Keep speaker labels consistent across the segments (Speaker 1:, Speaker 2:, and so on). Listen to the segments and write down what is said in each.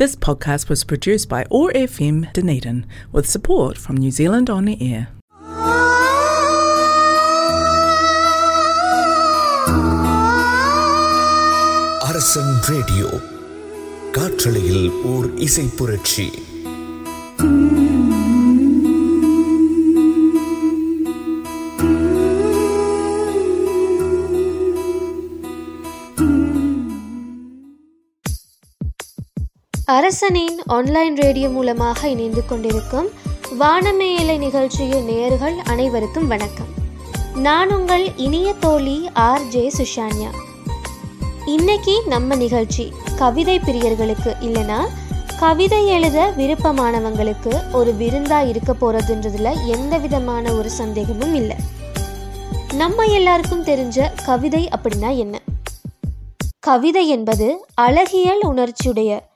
Speaker 1: This podcast was produced by OAR FM Dunedin with support from New Zealand On the Air.
Speaker 2: அரசன் radio காற்றலையில் ஓர் இசை புரட்சி
Speaker 3: அரசனின் online radio மூலமாக இணைந்து கொண்டிருக்கும் வானமேயலை நிகழ்ச்சியின் நேயர்கள் அனைவருக்கும் வணக்கம். நான் உங்கள் இனிய தோழி ஆர் ஜே சுஷான்யா. இன்னைக்கு நம்ம நிகழ்ச்சி கவிதை பிரியர்களுக்கு இல்லைனா கவிதை எழுத விருப்பமானவங்களுக்கு ஒரு விருந்தா இருக்க போறதுன்றதுல எந்த விதமான ஒரு சந்தேகமும் இல்லை. நம்ம எல்லாருக்கும் தெரிஞ்ச கவிதை அப்படின்னா என்ன? கவிதை என்பது அழகியல் உணர்ச்சியுடைய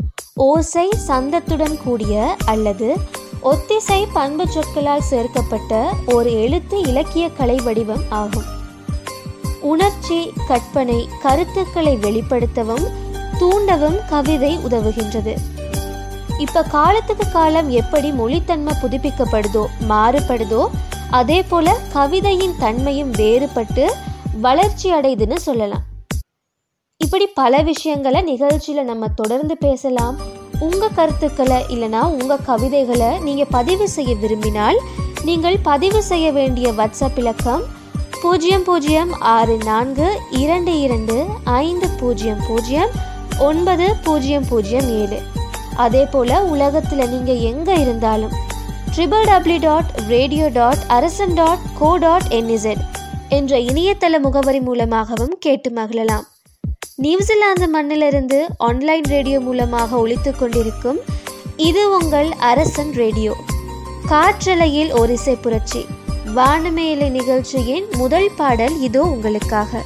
Speaker 3: ஓசை சந்தத்துடன் கூடிய அல்லது ஒத்திசை பண்பு சொற்களால் சேர்க்கப்பட்ட ஒரு எழுத்து இலக்கிய கலை வடிவம் ஆகும். உணர்ச்சி கற்பனை கருத்துக்களை வெளிப்படுத்தவும் தூண்டவும் கவிதை உதவுகின்றது. இப்ப காலத்துக்கு காலம் எப்படி மொழித்தன்மை புதுப்பிக்கப்படுதோ மாறுபடுதோ அதே போல கவிதையின் தன்மையும் வேறுபட்டு வளர்ச்சி அடையுதுன்னு சொல்லலாம். இப்படி பல விஷயங்களை நிகழ்ச்சியில நம்ம தொடர்ந்து பேசலாம். உங்க கருத்துக்களை இல்லனா உங்க கவிதைகளை நீங்க பதிவு செய்ய விரும்பினால் நீங்கள் பதிவு செய்ய வேண்டிய வாட்ஸ்அப் இலக்கம் பூஜ்ஜியம் பூஜ்ஜியம் ஆறு நான்கு இரண்டு இரண்டு ஐந்து பூஜ்ஜியம் பூஜ்ஜியம் ஒன்பது பூஜ்ஜியம் பூஜ்ஜியம் ஏழு. அதே போல உலகத்தில் நீங்கள் எங்கே இருந்தாலும் triple W dot radio dot Arasan dot co dot NZ என்ற இணையதள முகவரி மூலமாகவும் கேட்டு மகிழலாம். நியூசிலாந்து மண்ணிலிருந்து ஆன்லைன் ரேடியோ மூலமாக ஒழித்து கொண்டிருக்கும் இது உங்கள் அரசன் ரேடியோ. காற்றலையில் ஒரு இசை புரட்சி. வானமேலை நிகழ்ச்சியின் முதல் பாடல் இதோ உங்களுக்காக.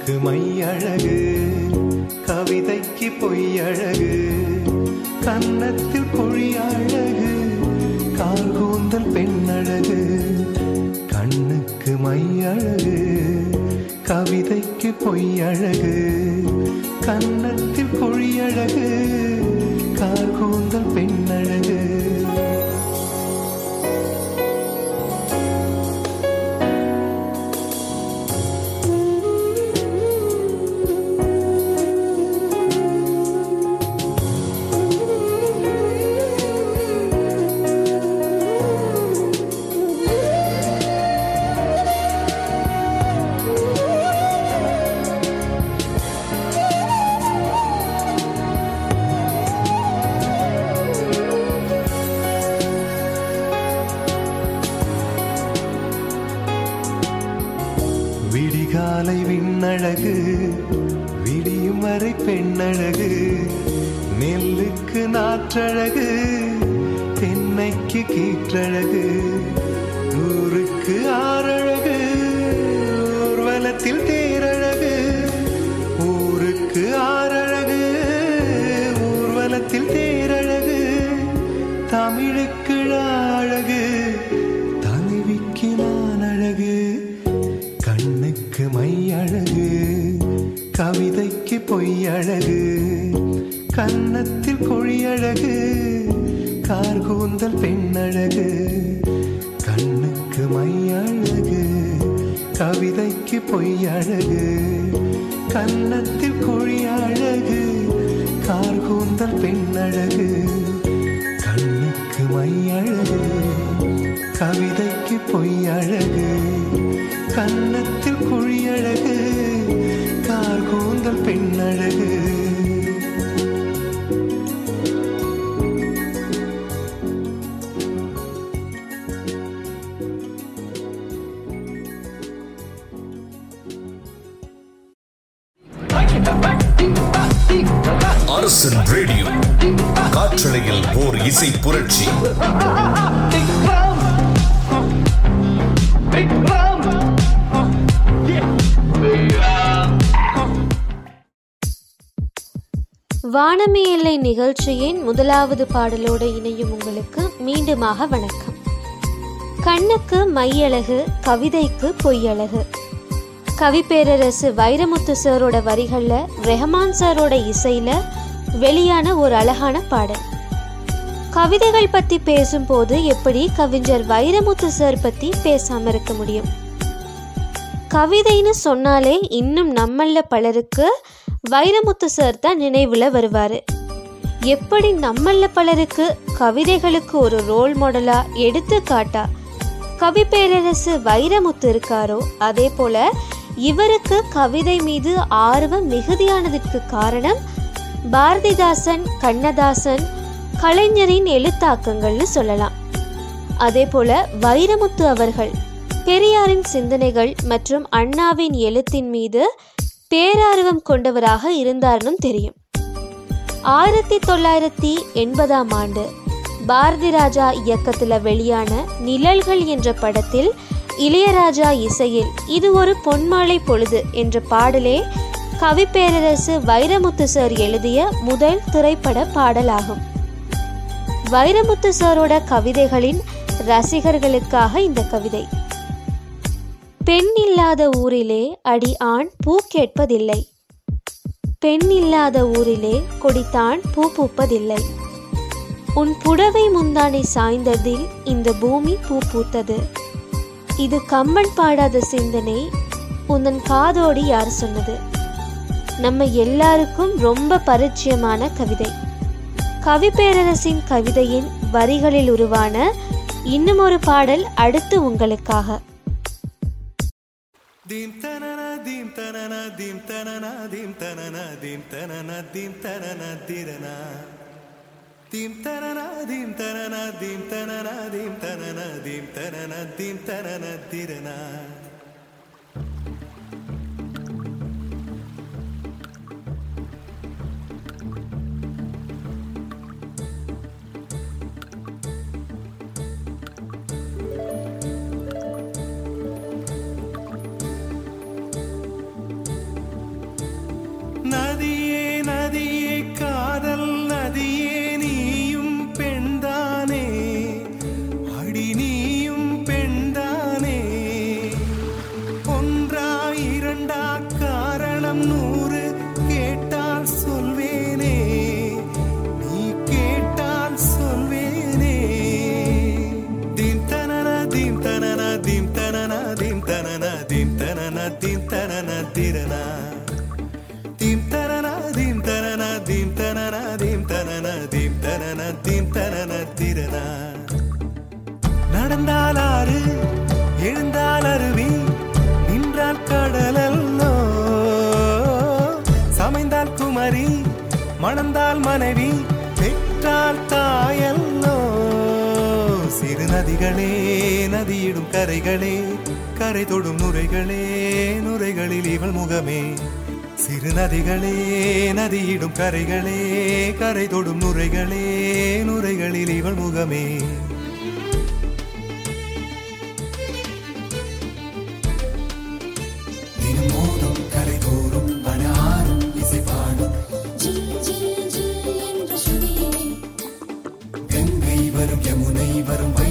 Speaker 4: கண்ணுக்கு மையழகு கவிதைக்கு பொய்யழகு கன்னத்தில் பொழியழகு கார்கூந்தல் பெண்ணழகு கண்ணுக்கு மையழகு கவிதைக்கு பொய்யழகு கன்னத்தில் பொழியழகு கார்கூந்தல் பெண்ணழகு. கண்ணுக்கு மை அழகு கவிதைக்கு பொய்யழகு. கன்னத்தில் கொழியழகு. கார்கூந்தல் பெண்ணழகு. கண்ணுக்கு மை அழகு கவிதைக்கு பொய்யழகு. கன்னத்தில் கொழியழகு. கார்கூந்தல் பெண்ணழகு. கண்ணுக்கு மை அழகு கவிதைக்கு பொய் அழகு கன்னத்தில் குழி அழகு கார்கூந்தல் பெண்ணழகு
Speaker 2: அரசன் ரேடியோ காற்றலையில் ஓர் இசை புரட்சி.
Speaker 3: வானமே எல்லை நிகழ்ச்சியின் முதலாவது பாடலோடு இணையும் உங்களுக்கு மீண்டுமாக வணக்கம். கண்ணுக்கு மையழகு கவிதைக்கு பொய்யழகு. கவிப்பேரரசு வைரமுத்து சாரோட வரிகளில் ரெஹமான் சாரோட இசையில் வெளியான ஒரு அழகான பாடல். கவிதைகள் பற்றி பேசும்போது எப்படி கவிஞர் வைரமுத்து சார் பற்றி பேசாமல் இருக்க முடியும்? கவிதைன்னு சொன்னாலே இன்னும் நம்மள பலருக்கு வைரமுத்து சார் தான் நினைவில் வருவார். எப்படி நம்மள பலருக்கு கவிதைகளுக்கு ஒரு ரோல் மாடலா எடுத்துக்காட்டா கவி பேரரசு வைரமுத்து இருக்காரோ? அதே போல இவருக்கு கவிதை மீது ஆர்வம் மிகுதியானதற்கு காரணம் பாரதிதாசன் கண்ணதாசன் கலைஞரின் எழுத்தாக்கங்கள்னு சொல்லலாம். அதே போல வைரமுத்து அவர்கள் பெரியாரின் சிந்தனைகள் மற்றும் அண்ணாவின் எழுத்தின் மீது பேரார்வம் கொண்டவராக இருந்தார்னும் தெரியும். ஆயிரத்தி தொள்ளாயிரத்தி எண்பதாம் ஆண்டு பாரதி ராஜா இயக்கத்தில் வெளியான நிழல்கள் என்ற படத்தில் இளையராஜா இசையில் இது ஒரு பொன்மாலை பொழுது என்ற பாடலே கவிப்பேரரசு வைரமுத்து சார் எழுதிய முதல் திரைப்பட பாடலாகும். வைரமுத்து சாரோட கவிதைகளின் ரசிகர்களுக்காக இந்த கவிதை. பெண் இல்லாத ஊரிலே அடி ஆண் பூ கேட்பதில்லை. பெண் இல்லாத ஊரிலே கொடித்தான் பூ பூப்பதில்லை. உன் புடவை முந்தானை சாய்ந்ததில் இந்த பூமி பூ பூத்தது. இது கம்மன் பாடாத சிந்தனை உந்தன் காதோடி யார் சொன்னது? நம்ம எல்லாருக்கும் ரொம்ப பரிச்சயமான கவிதை. கவிப்பேரரசின் கவிதையின் வரிகளில் உருவான இன்னும் ஒரு பாடல் அடுத்து உங்களுக்காக.
Speaker 4: dim tanana dim tanana dim tanana dim tanana dim tanana dim tanana dirana dim tanana dim tanana dim tanana dim tanana dim tanana dim tanana dirana தனன தீம் தனன திரனா நடந்தால் ஆறு எழுந்தால் அருவி நின்றால் கடலல்லோ சமைந்தால் குமரி மணந்தால் மனைவி பெற்றால் தாயல்லோ சிறு நதிகளே நதியிடும் கரைகளே கரை தொடும் நுரைகளே நுரைகளில் இவள் முகமே. சிறு நதிகளே நதியிடும் கரைகளே கரை தொடும் நுரைகளே நுரைகளில் இவள் முகமே தினம் மோதும் கரை தோறும் பனாரும் இசை பாடும் கங்கை வரும் யமுனை வரும் வைகை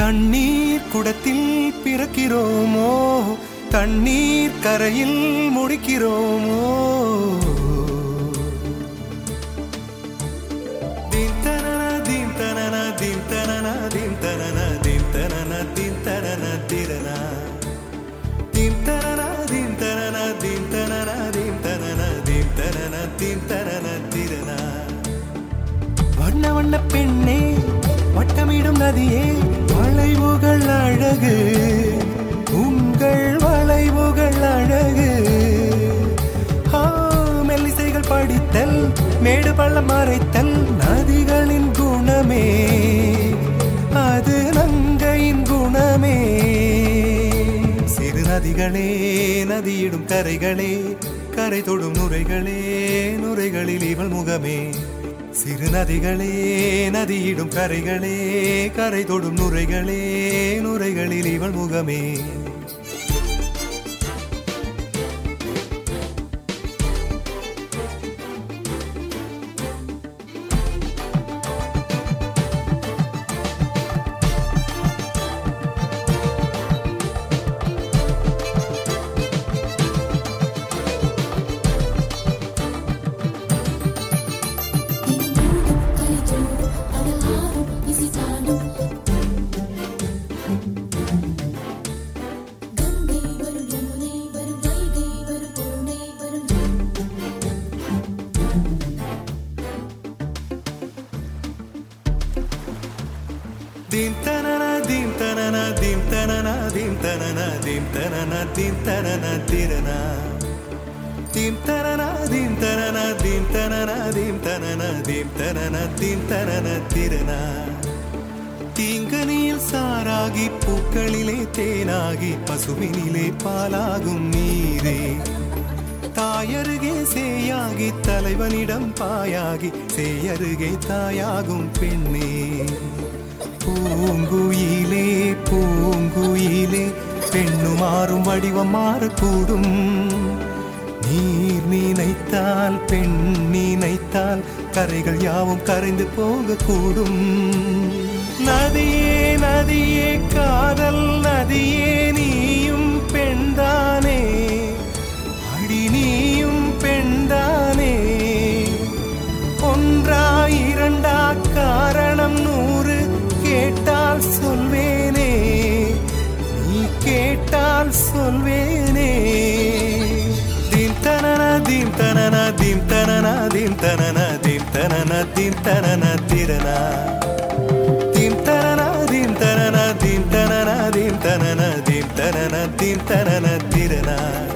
Speaker 4: தண்ணீர் குடத்தில் பிறக்கிறோமோ தண்ணீர் கரையில் முடிக்கிறோமோ தீம் தனன தீம் தனன தீம் தனன திரனா தீம் தனன தீம் தனன தீம் திரனா வண்ண வண்ண பெண்ணே வட்டமிடும் நதியே வளைவுகள் அழகு. உங்கள் வளைவுகள் அழகு. மெல்லிசைகள் படித்தல் மேடு பள்ளம் மறைத்தல் நதிகளின் குணமே. அது நங்கையின் குணமே. சிறு நதிகளே நதியிடும் கரைகளே கரை தொடும் நுரைகளே நுரைகளில் இவள் முகமே. சிறு நதிகளே நதியிடும் கரைகளே கரை தொடும் நுரைகளே நுரைகளில் இவள் முகமே. தீம் தனன தீம் தனன தீம் தனன தீம் தனன தீம் தனன தீம் தனன திரனா தீம் தனன தீம் தனன தீம் தனன தீம் தனன தீம் தனன தீம் தனன திரனா தீங்கனியில் சாராகி பூக்களிலே தேனாகி பசுவினிலே பாலாகும் நீரே தாயருகே சேயாகி தலைவனிடம் பாயாகி சேயருகே தாயாகும் பெண்ணே பூங்குயிலே பூங்குயிலே பெண்ணு மாறும் வடிவம் மாறக்கூடும். நீர் நினைத்தால் பெண் நினைத்தால் கரைகள் யாவும் கரைந்து போகக்கூடும். நதியே நதியே காதல் நதியே நீயும் பெண்தானே அடி நீயும் பெண்தானே ஒன்றா இரண்டா காரணம் நூ கேட்டால் சொல்வேனே நீ கேட்டால் சொல்வேனே தின்தனன தின்தனன தின்தனன தின்தனன தின்தனன தின்தனன திறனா தின்தனன தின்தனன தின்தனன தின்தனன தின்தனன திரனா தீம்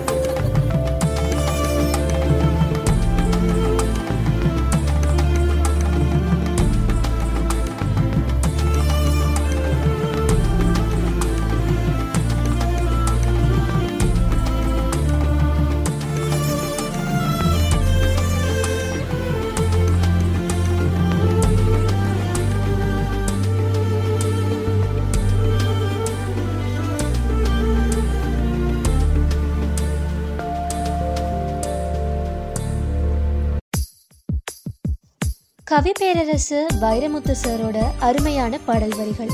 Speaker 3: கவி பேரரசு வைரமுத்து சாரோட அருமையான பாடல் வரிகள்.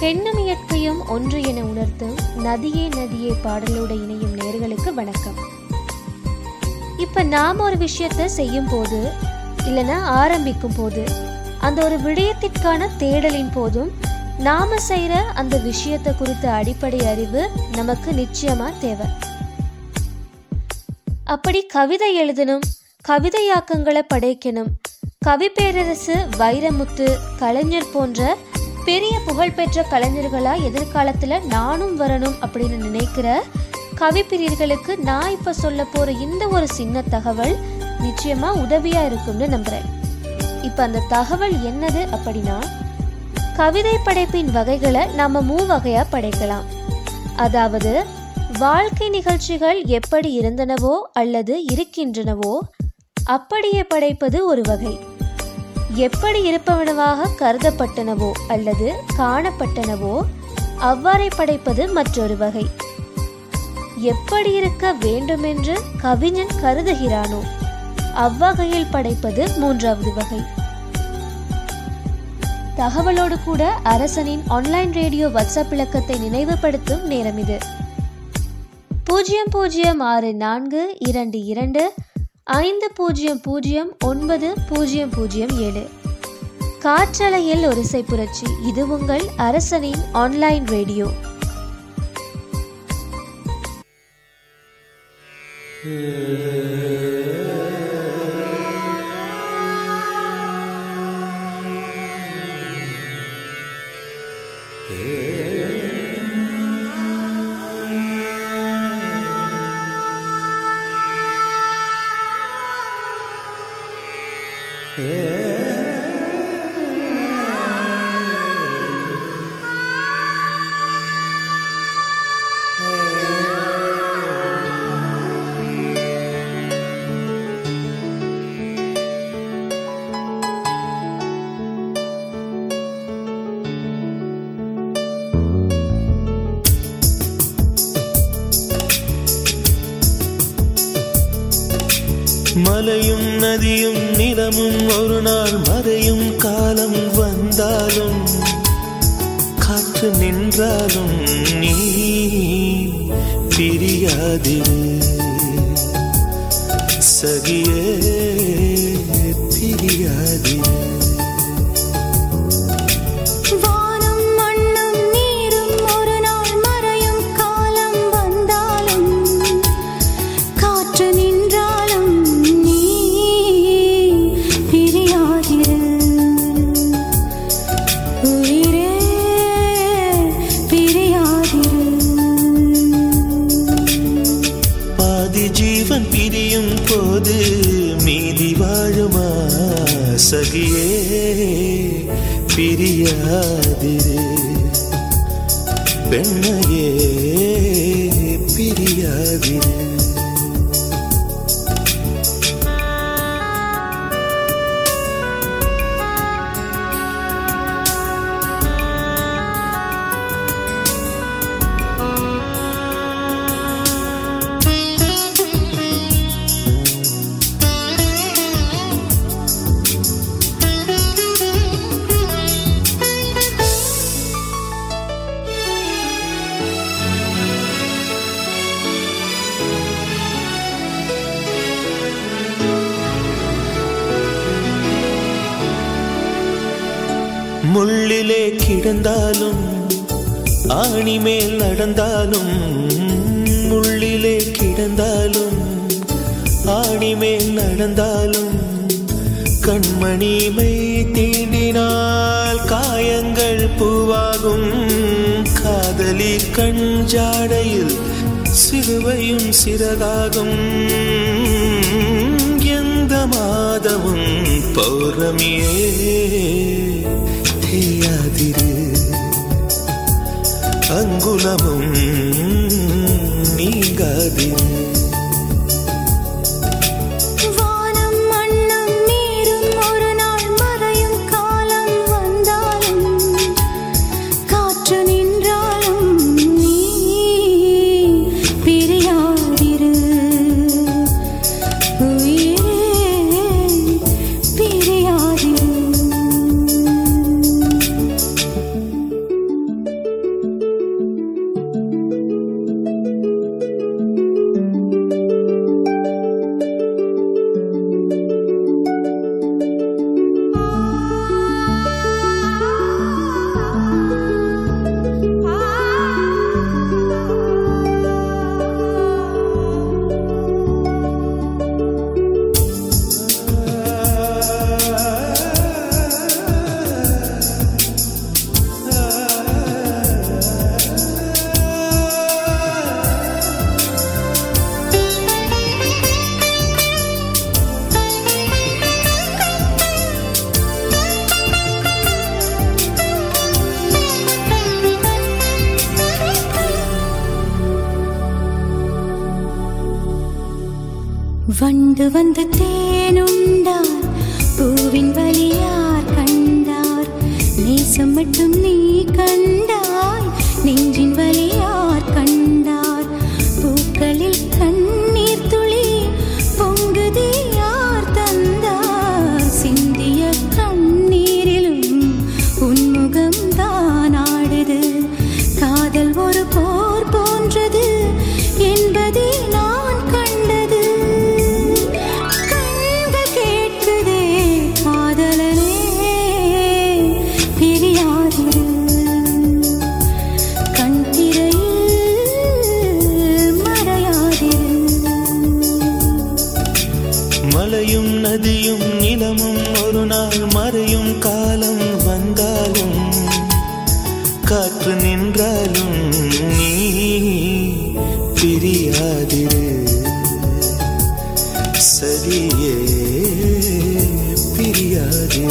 Speaker 3: பெண்ணும் இயற்கையும் ஒன்று என உணர்த்தும் நதியே நதியே பாடலோட இணையும் நேர்களுக்கு வணக்கம். இப்ப நாம் ஒரு விஷயத்த செய்யும் போது இல்லைன்னா ஆரம்பிக்கும் போது அந்த ஒரு விடயத்திற்கான தேடலின் போதும் நாம செய்யற அந்த விஷயத்தை குறித்த அடிப்படை அறிவு நமக்கு நிச்சயமா தேவை. அப்படி கவிதை எழுதணும் கவிதையாக்கங்களை படைக்கணும் கவி பேரரசு வைரமுத்து கலைஞர் போன்ற பெரிய புகழ்பெற்ற கலைஞர்களா எதிர்காலத்துல நானும் வரணும் அப்படின்னு நினைக்கிற கவிப்பிரியர்களுக்கு நான் இப்ப சொல்ல போற இந்த ஒரு சின்ன தகவல் நிச்சயமா உதவியா இருக்கும்னு நம்புறேன். இப்ப அந்த தகவல் என்னது அப்படின்னா கவிதை படைப்பின் வகைகளை நாம மூவகையா படைக்கலாம். அதாவது வாழ்க்கை நிகழ்ச்சிகள் எப்படி இருந்தனவோ அல்லது இருக்கின்றனவோ அப்படியே படைப்பது ஒரு வகை. எப்படி இருப்பவனவாக கருதப்பட்டனவோ அல்லது காணப்பட்டனவோ அவ்வாறே படைப்பது மற்றொரு வகை. எப்படி இருக்க வேண்டுமென்று கவிஞன் கருதுகிறானோ அவ்வகையில் படைப்பது மூன்றாவது வகை. தகவலோடு கூட அரசனின் ஆன்லைன் ரேடியோ வாட்ஸ்அப் இலக்கத்தை நினைவுபடுத்தும் நேரம் இது. பூஜ்ஜியம் பூஜ்ஜியம் ஆறு நான்கு இரண்டு இரண்டு ஐந்து பூஜ்ஜியம் பூஜ்ஜியம் ஒன்பது பூஜ்ஜியம் பூஜ்ஜியம் ஏழு. காற்றலையில் ஒரு புரட்சி. இது உங்கள் அரசனின் ஆன்லைன் ரேடியோ
Speaker 5: Yeah. நாள் மறையும் காலம் வந்தாலும் காற்று நின்றாலும் நீ பிரியாதிரு. சகியே கிடந்தாலும் ஆணி மேல் நடந்தாலும் உள்ளிலே கிடந்தாலும் ஆணி மேல் நடந்தாலும் கண்மணி மை தீண்டினால் காயங்கள் பூவாகும். காதலி கண் ஜாடையில் சிறுவையும் சிறகாகும். எந்த மாதமும் பௌர்ணமியே தேயாதிரு அங்குலமும் நீங்காதிரு பிரியாதே.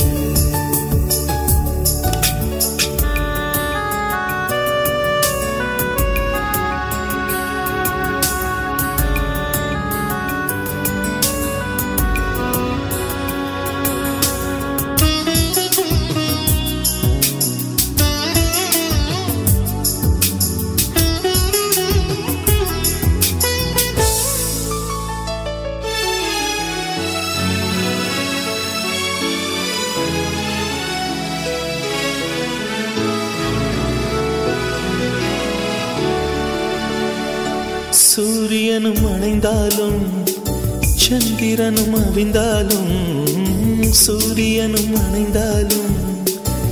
Speaker 5: கவிந்தாலும் சூரியனும் அணைந்தாலும்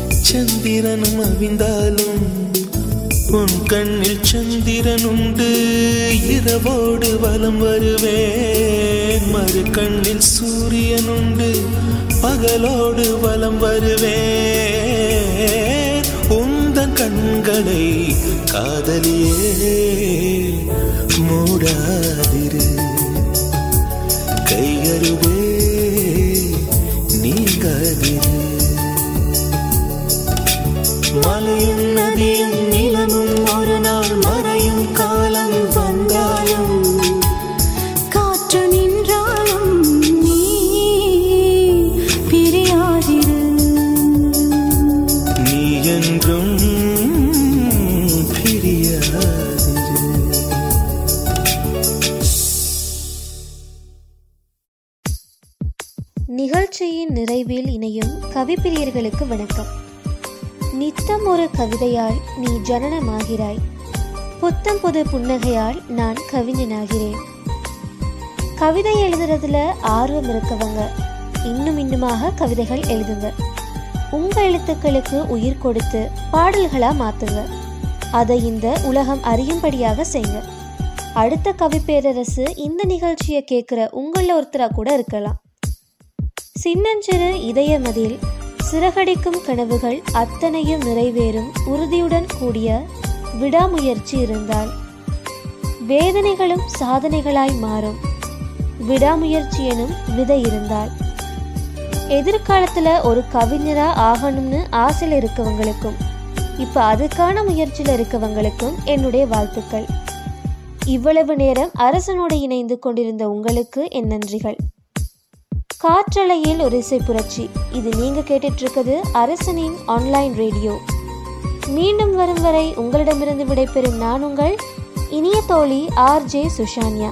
Speaker 5: சந்திரனும் அவிந்தாலும் உன் கண்ணில் சந்திரனுண்டு இரவோடு வலம் வருவேன். மறு கண்ணில் சூரியனுண்டு பகலோடு வலம் வருவேன். உந்த கண்களை காதலியே மூடாதிரு. கையருவே
Speaker 6: நீ
Speaker 5: மலையும்
Speaker 3: நிகழ்ச்சியின் நிறைவில் இணையும் கவிப்பிரியர்களுக்கு வணக்கம். நித்தம் ஒரு கவிதையால் நீ ஜனனமாகிறாய். புத்தம் புது புன்னகையால் நான் கவிஞனாகிறேன். கவிதை எழுதுறதுல ஆர்வம் இருக்கவங்க. இன்னும் இன்னுமாக கவிதைகள் எழுதுங்க. உங்க எழுத்துக்களுக்கு உயிர் கொடுத்து பாடல்களா மாத்துங்க. அதை இந்த உலகம் அறியும்படியாக செய்யுங்க அடுத்த கவி பேரரசு இந்த நிகழ்ச்சியை கேட்குற உங்களில் ஒருத்தராக கூட இருக்கலாம். சின்னஞ்சிறு இதயமதில் சிறகடிக்கும் கனவுகள் அத்தனையும் நிறைவேறும் உறுதியுடன் கூடிய விடாமுயற்சி இருந்தால் வேதனைகளும் சாதனைகளாய் மாறும். விடாமுயற்சி எனும் விதை இருந்தால். எதிர்காலத்துல ஒரு கவிஞரா ஆகணும்னு ஆசையில் இருக்கவங்களுக்கும் இப்ப அதுக்கான முயற்சியில் இருக்கவங்களுக்கும் என்னுடைய வாழ்த்துக்கள். இவ்வளவு நேரம் அரசனோடு இணைந்து கொண்டிருந்த உங்களுக்கு என் நன்றிகள். காற்றலையில் ஒரு இசை புரட்சி. இது நீங்க கேட்டுட்டு இருக்குது அரசனின் ஆன்லைன் ரேடியோ மீண்டும் வரும் வரை உங்களிடமிருந்து விடைபெறும் நான் உங்கள் இனிய தோழி
Speaker 6: R J Sushanya.